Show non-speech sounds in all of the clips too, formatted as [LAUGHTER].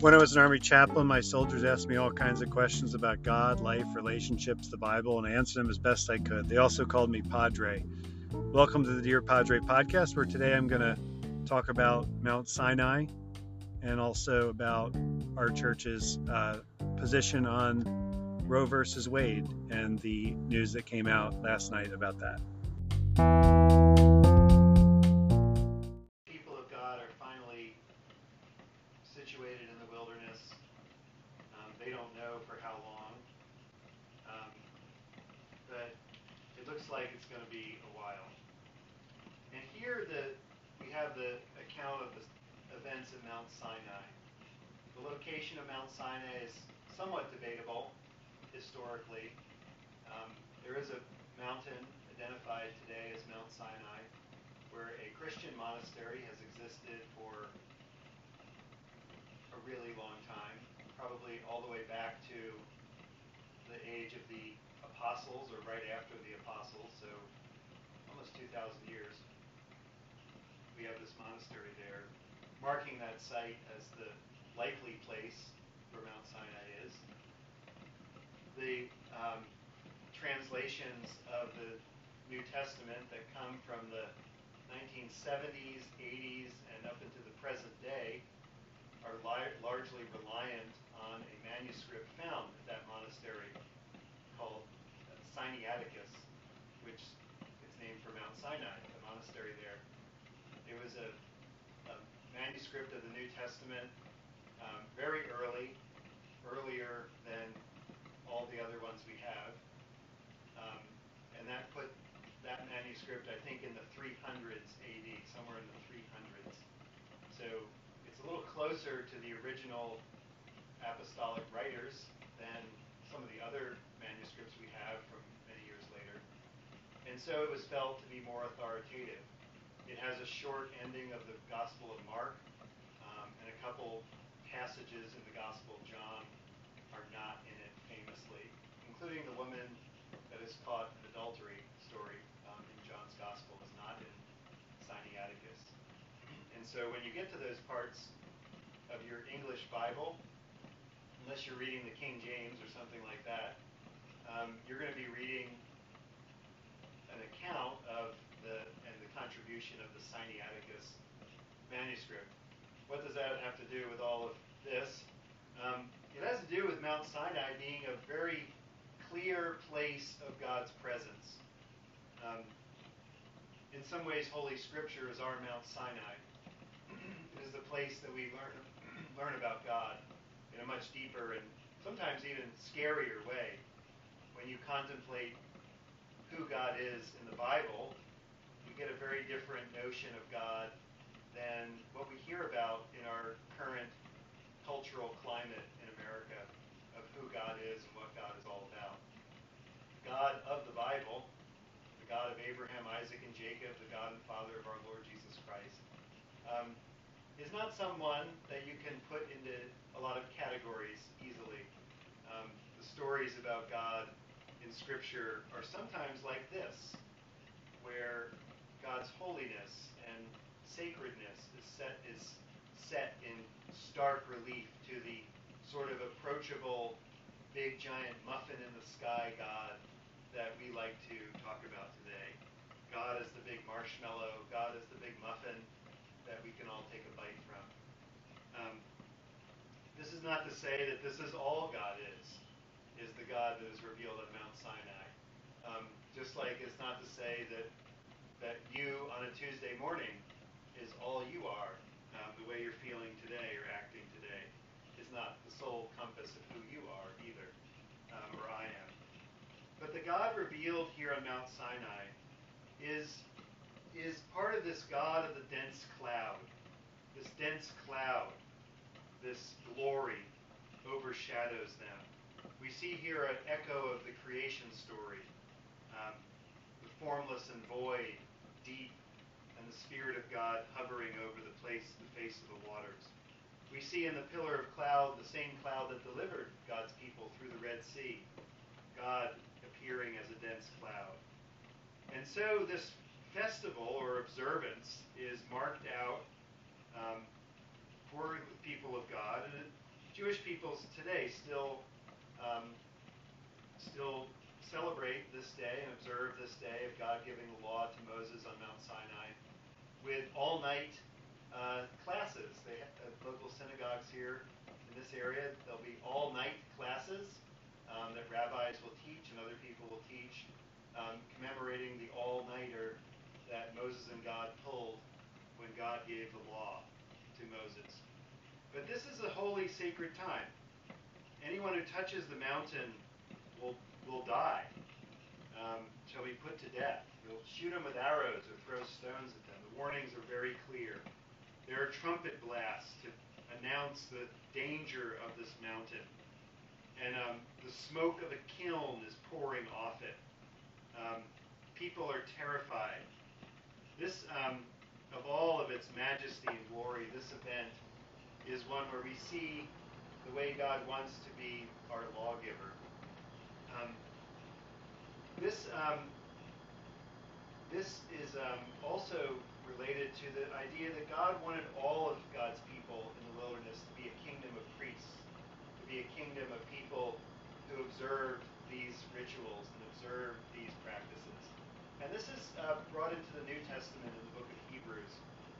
When I was an Army chaplain, my soldiers asked me all kinds of questions about God, life, relationships, the Bible, and I answered them as best I could. They also called me Padre. Welcome to the Dear Padre podcast, where today I'm going to talk about Mount Sinai and also about our church's uh, position on Roe versus Wade and the news that came out last night about that. Situated in the wilderness. Um, they don't know for how long, um, but it looks like it's going to be a while. And here the, we have the account of the events at Mount Sinai. The location of Mount Sinai is somewhat debatable historically. Um, there is a mountain identified today as Mount Sinai where a Christian monastery has existed for a really long time, probably all the way back to the age of the apostles or right after the apostles, so almost 2,000 years. We have this monastery there, marking that site as the likely place where Mount Sinai is. The um, translations of the New Testament that come from the 1970s, 80s, and up into the present day are largely reliant on a manuscript found at that monastery called Sinaiticus, which is named for Mount Sinai, the monastery there. It was a, a manuscript of the New Testament, um, very early, earlier than all the other ones we have. Um, and that put that manuscript, I think, in the 300s AD, somewhere in the 300s. So little closer to the original apostolic writers than some of the other manuscripts we have from many years later. And so it was felt to be more authoritative. It has a short ending of the Gospel of Mark, um, and a couple passages in the Gospel of John are not in it famously, including the woman that is caught in adultery story um, in John's Gospel is not in Sinaiticus. And so when you get to those parts of your English Bible, unless you're reading the King James or something like that, um, you're going to be reading an account of the and the contribution of the Sinaiticus manuscript. What does that have to do with all of this? Um, it has to do with Mount Sinai being a very clear place of God's presence. Um, in some ways, Holy Scripture is our Mount Sinai. It is the place that we learn [CLEARS THROAT] learn about God in a much deeper and sometimes even scarier way. When you contemplate who God is in the Bible, you get a very different notion of God than what we hear about in our current cultural climate in America of who God is and what God is all about. God of the Bible, the God of Abraham, Isaac, and Jacob, the God and Father of our Lord Jesus Christ, um, is not someone that you can put into a lot of categories easily. Um, the stories about God in Scripture are sometimes like this, where God's holiness and sacredness is set is set in stark relief to the sort of approachable big giant muffin in the sky God that we like to talk about today. God is the big marshmallow. God is the big muffin that we can all take a bite from. Um, this is not to say that this is all God is is the God that is revealed at Mount Sinai. Um, just like it's not to say that that you on a Tuesday morning is all you are. Um, the way you're feeling today or acting today is not the sole compass of who you are either, um, or I am. But the God revealed here on Mount Sinai is is part of this God of the dense cloud. This dense cloud, this glory overshadows them we see here an echo of the creation story. Um, the formless and void, deep, and the Spirit of God hovering over the place, the face of the waters. We see in the pillar of cloud the same cloud that delivered God's people through the Red Sea, God appearing as a dense cloud. And so this festival or observance is marked out um, for the people of God, and Jewish peoples today still um, still celebrate this day and observe this day of God giving the law to Moses on Mount Sinai with all night uh, classes. They have uh, local synagogues here in this area. There'll be all night classes um, that rabbis will teach and other people will teach, um, commemorating the all nighter that Moses and God pulled when God gave the law to Moses. But this is a holy, sacred time. Anyone who touches the mountain will, will die, um, shall be put to death. You'll shoot them with arrows or throw stones at them. The warnings are very clear. There are trumpet blasts to announce the danger of this mountain. And um, the smoke of a kiln is pouring off it. Um, people are terrified. This, um, of all of its majesty and glory, this event is one where we see the way God wants to be our lawgiver. Um, this um, this is um, also related to the idea that God wanted all of God's people in the wilderness to be a kingdom of priests, to be a kingdom of people who observed these rituals and observed these practices. And this is uh, brought into the New Testament in the book of Hebrews,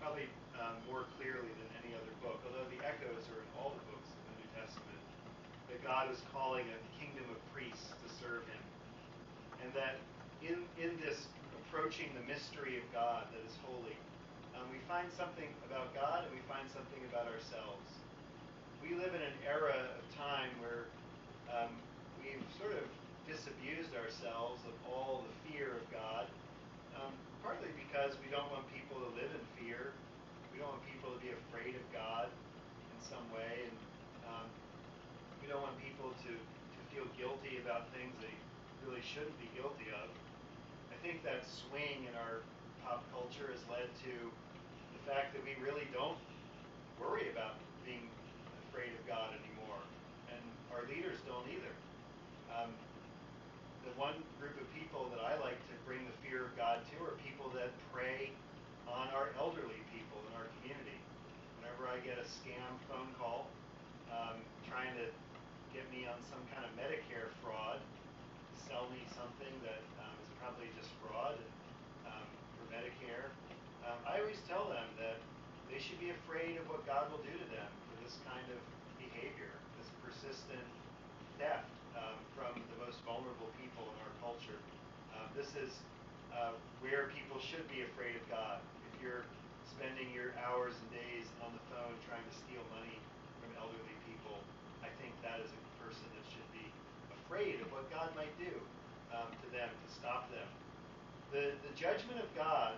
probably um, more clearly than any other book, although the echoes are in all the books of the New Testament, that God is calling a kingdom of priests to serve him. And that in, in this approaching the mystery of God that is holy, um, we find something about God and we find something about ourselves. We live in an era of time where um, we've sort of disabused ourselves of all the fear of God, um, partly because we don't want people to live in fear. We don't want people to be afraid of God in some way, and um, we don't want people to, to feel guilty about things they really shouldn't be guilty of. I think that swing in our pop culture has led to the fact that we really don't worry about being afraid of God anymore, and our leaders don't either. Um, the one group of people that I like to bring the fear of God to are people that prey on our elderly people in our community. Whenever I get a scam phone call um, trying to get me on some kind of Medicare fraud, sell me something that um, is probably just fraud um, for Medicare. Um, I always tell them that they should be afraid of what God will do to them for this kind of behavior, this persistent theft um, from the most vulnerable people in our culture. Um, this is uh, where people should be afraid of God. If you're spending your hours and days on the phone trying to steal money from elderly people, I think that is a person that should be afraid of what God might do um, to them to stop them. The, the judgment of God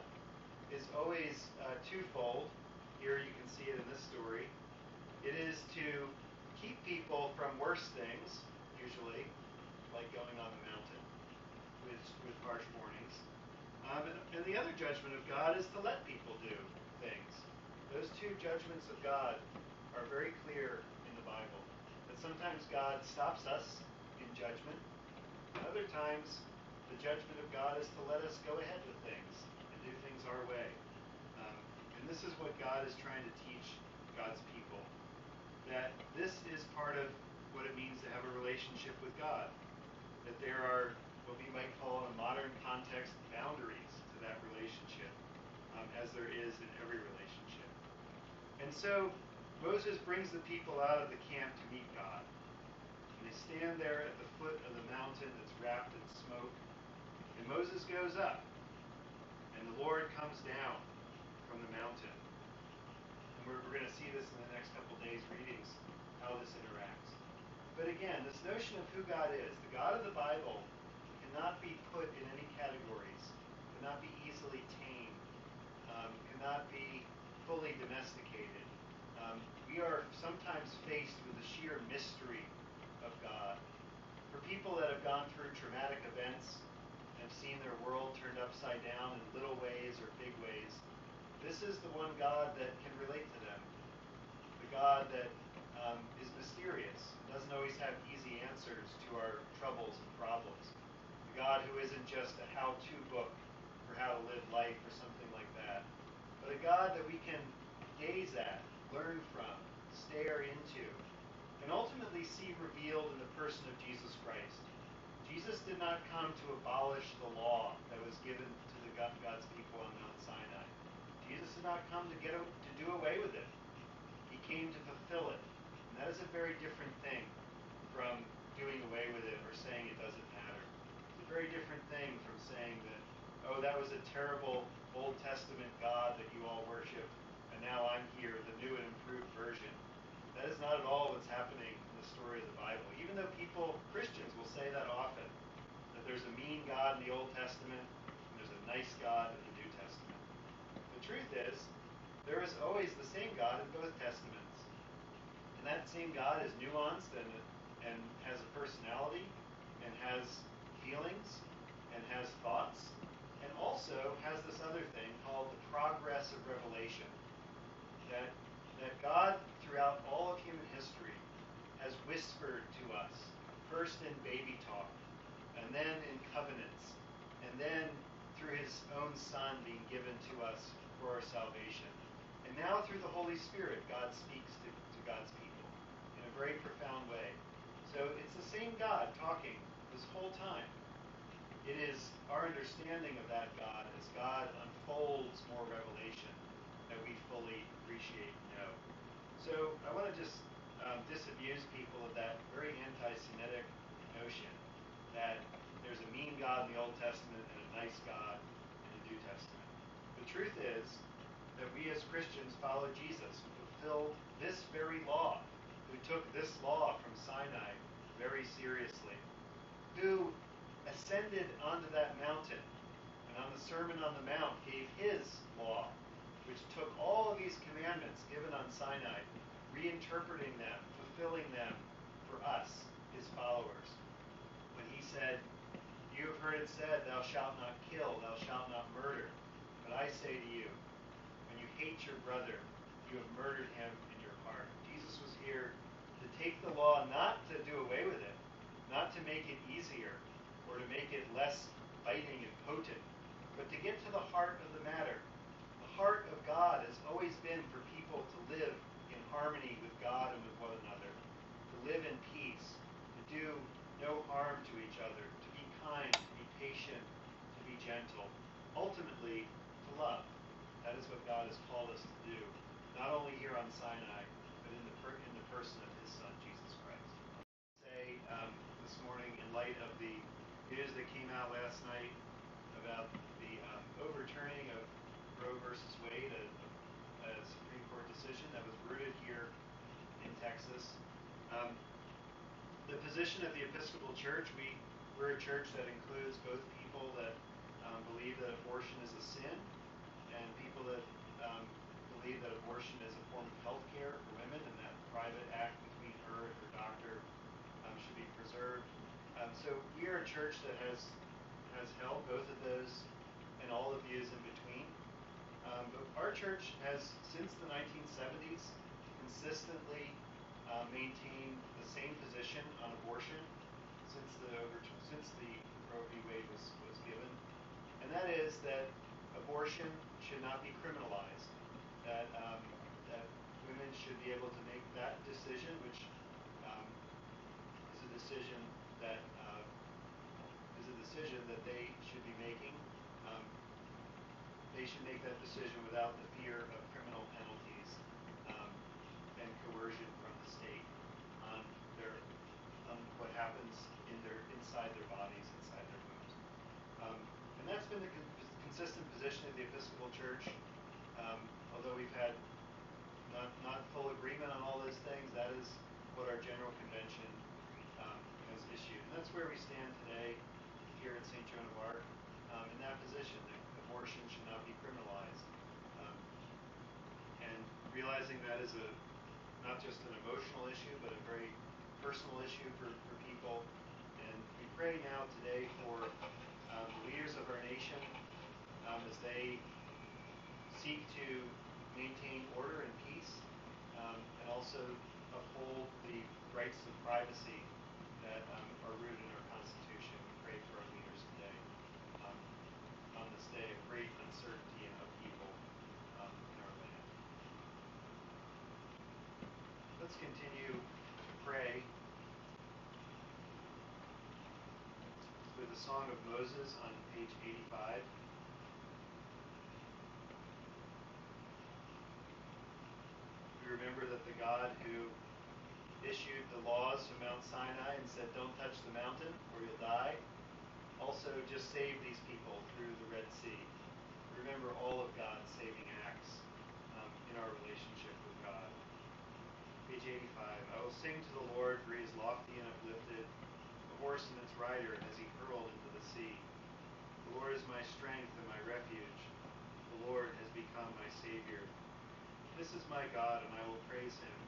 is always uh, twofold. Here you can see it in this story. It is to keep people from worse things, usually, like going on the mountain with, with harsh warnings. Um, and, and the other judgment of God is to let people do things. Those two judgments of God are very clear in the Bible. That sometimes God stops us in judgment. Other times, the judgment of God is to let us go ahead with things and do things our way. Um, and this is what God is trying to teach God's people. That this is part of what it means to have a relationship with God. That there are what we might call in a modern context boundaries to that relationship, um, as there is in every relationship. And so Moses brings the people out of the camp to meet God. And they stand there at the foot of the mountain that's wrapped in smoke. And Moses goes up, and the Lord comes down from the mountain. And we're, we're going to see this in the next couple days' readings, how this interacts. But again, this notion of who God is, the God of the Bible, cannot be put in any categories, cannot be easily tamed, um, cannot be fully domesticated. Um, we are sometimes faced with the sheer mystery of God. For people that have gone through traumatic events and have seen their world turned upside down in little ways or big ways, this is the one God that can relate to them. The God that um, is mysterious, doesn't always have easy answers to our troubles and problems. The God who isn't just a how to book for how to live life or something like that, but a God that we can gaze at, learn from, stare into. and ultimately see revealed in the person of Jesus Christ. Jesus did not come to abolish the law that was given to the God's people on Mount Sinai. Jesus did not come to get to do away with it. He came to fulfill it. And that is a very different thing from doing away with it or saying it doesn't matter. It's a very different thing from saying that, oh, that was a terrible Old Testament God that you all worship, and now I'm here, the new and improved version. That is not at all what's happening in the story of the Bible. Even though people, Christians, will say that often, that there's a mean God in the Old Testament, and there's a nice God in the New Testament. The truth is, there is always the same God in both Testaments. And that same God is nuanced and and has a personality and has feelings and has thoughts and also has this other thing called the progress of revelation that that God throughout all of human history has whispered to us first in baby talk and then in covenants and then through his own son being given to us for our salvation. And now through the Holy Spirit God speaks to, to God's people very profound way so it's the same God talking this whole time. It is our understanding of that God as God unfolds more revelation that we fully appreciate and know. So I want to just um, disabuse people of that very anti-Semitic notion that there's a mean God in the Old Testament and a nice God in the New Testament. The truth is that we as Christians follow Jesus, who fulfilled this very law who took this law from Sinai very seriously, who ascended onto that mountain and on the Sermon on the Mount gave his law, which took all of these commandments given on Sinai, reinterpreting them, fulfilling them for us, his followers. When he said, You have heard it said, Thou shalt not kill, thou shalt not murder. But I say to you, when you hate your brother, you have murdered him heart. Jesus was here to take the law not to do away with it, not to make it easier or to make it less biting and potent, but to get to the heart of the matter. The heart of God has always been for people to live in harmony with God and with one another, to live in peace, to do no harm to each other, to be kind, to be patient, to be gentle, ultimately to love. That is what God has called us to do, not only here on Sinai, but in the, per- in the person of His Son, Jesus Christ. Say um, this morning, in light of the news that came out last night about the um, overturning of Roe versus Wade, a, a, Supreme Court decision that was rooted here in Texas. Um, the position of the Episcopal Church, we, we're a church that includes both people that um, believe that abortion is a sin and people that um, believe that abortion is a form of health care for women and that private act between her and her doctor um, should be preserved. Um, so we are a church that has has held both of those and all the views in between. Um, but our church has, since the 1970s, consistently uh, maintained the same position on abortion since the since the Roe v. Wade was, was given, and that is that abortion should not be criminalized that um, that women should be able to make that decision, which um, is a decision that is a decision that they should be making. Um, they should make that decision without the fear of criminal penalties um, and coercion from the state on their on what happens in their inside their bodies, inside their wombs. Um, and that's been the con- consistent position of the Episcopal Church. Um, although we've had not, not full agreement on all those things, that is what our General Convention um, has issued. And that's where we stand today here at St. Joan of Arc um, in that position that abortion should not be criminalized. Um, and realizing that is a not just an emotional issue, but a very personal issue for, for people. And we pray now today for um, the leaders of our nation um, as they seek to maintain order and peace, um, and also uphold the rights of privacy that um, are rooted in our Constitution. We pray for our leaders today um, great uncertainty and upheaval um, in our land. Let's continue to pray with the Song of Moses on page 85. We remember that the God who issued the laws from Mount Sinai and said, Don't touch the mountain or you'll die, also just saved these people through the Red Sea. Remember all of God's saving acts um, in our relationship with God. Page 85. I will sing to the Lord, for he is lofty and uplifted, the horse and its rider as he hurled into the sea. The Lord is my strength and my refuge. The Lord has become my Savior. This is my God, and I will praise him,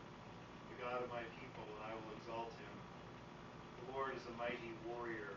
the God of my people, and I will exalt him. The Lord is a mighty warrior.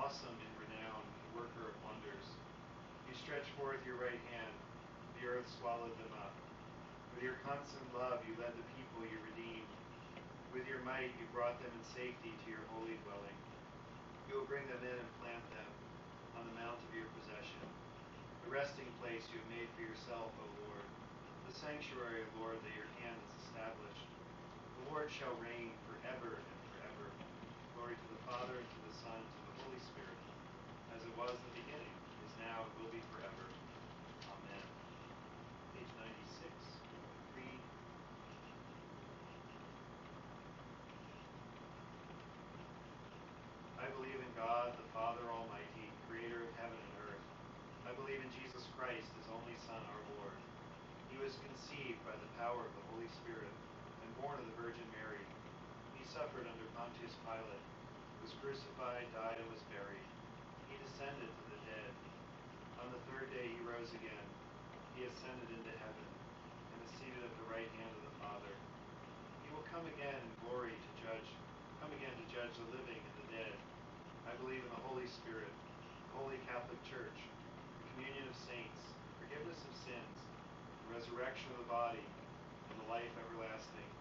awesome in renown, the worker of wonders? You stretched forth your right hand, the earth swallowed them up. With your constant love, you led the people you redeemed. With your might, you brought them in safety to your holy dwelling. You will bring them in and plant them on the mount of your possession, the resting place you have made for yourself, O Lord the sanctuary, O Lord, that your hand has established. The Lord shall reign forever and forever. Glory to the Father, and to the Son, and to Holy Spirit, as it was in the beginning, is now, and will be forever. Amen. Page 96. Read. I believe in God, the Father Almighty, creator of heaven and earth. I believe in Jesus Christ, his only Son, our Lord he was conceived by the power of the Holy Spirit and born of the Virgin Mary. He suffered under Pontius Pilate, was crucified, died, and was buried. He descended to the dead. On the third day he rose again. He ascended into heaven and is seated at the right hand of the Father. He will come again in glory to judge, come again to judge the living and the dead. I believe in the Holy Spirit, the Holy Catholic Church, the communion of saints, forgiveness of sins, the resurrection of the body, and the life everlasting.